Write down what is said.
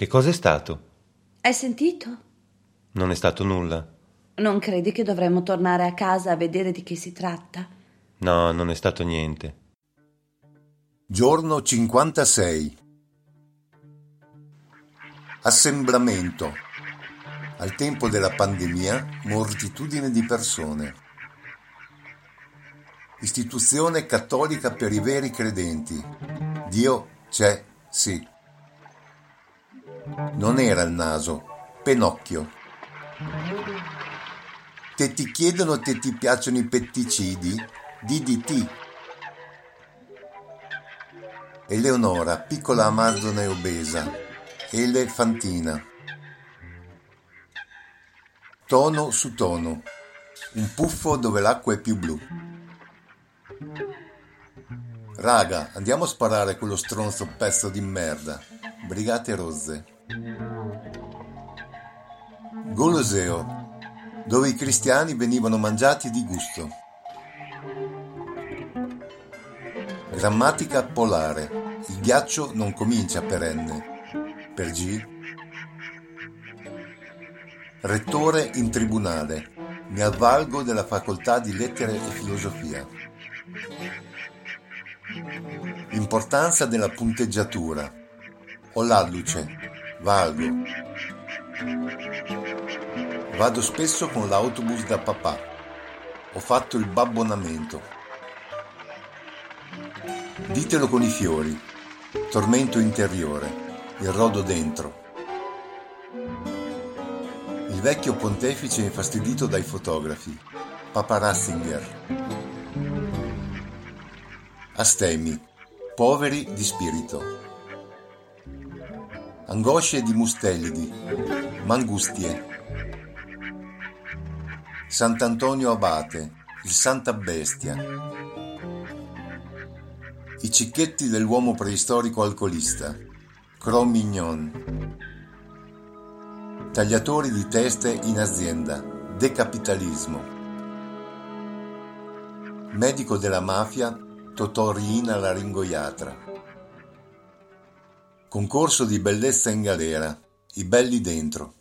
Che cos'è stato? Hai sentito? Non è stato nulla. Non credi che dovremmo tornare a casa a vedere di che si tratta? No, non è stato niente. Giorno 56. Assembramento. Al tempo della pandemia, moltitudine di persone. Istituzione cattolica per i veri credenti. Dio c'è, sì. Non era il naso, Penocchio. Te ti chiedono te ti piacciono i petticidi? DDT. Eleonora, piccola amazzone obesa. Elefantina. Tono su tono. Un puffo dove l'acqua è più blu. Raga, andiamo a sparare quello stronzo pezzo di merda. Brigate rozze. Goloseo, dove i cristiani venivano mangiati di gusto. Grammatica polare. Il ghiaccio non comincia per N. Per G. Rettore in tribunale. Mi avvalgo della facoltà di lettere e filosofia. Importanza della punteggiatura. Ho l'alluce. Valgo. Vado spesso con l'autobus da papà. Ho fatto il babbonamento. Ditelo con i fiori. Tormento interiore. Il rodo dentro. Il vecchio pontefice infastidito dai fotografi. Papa Ratzinger. Astemi. Poveri di spirito. Angosce di Mustelidi. Mangustie. Sant'Antonio Abate, il Santa Bestia. I cicchetti dell'uomo preistorico alcolista. Cro-Mignon. Tagliatori di teste in azienda. Decapitalismo. Medico della mafia, Totò Riina laringoiatra. Concorso di bellezza in galera. I belli dentro.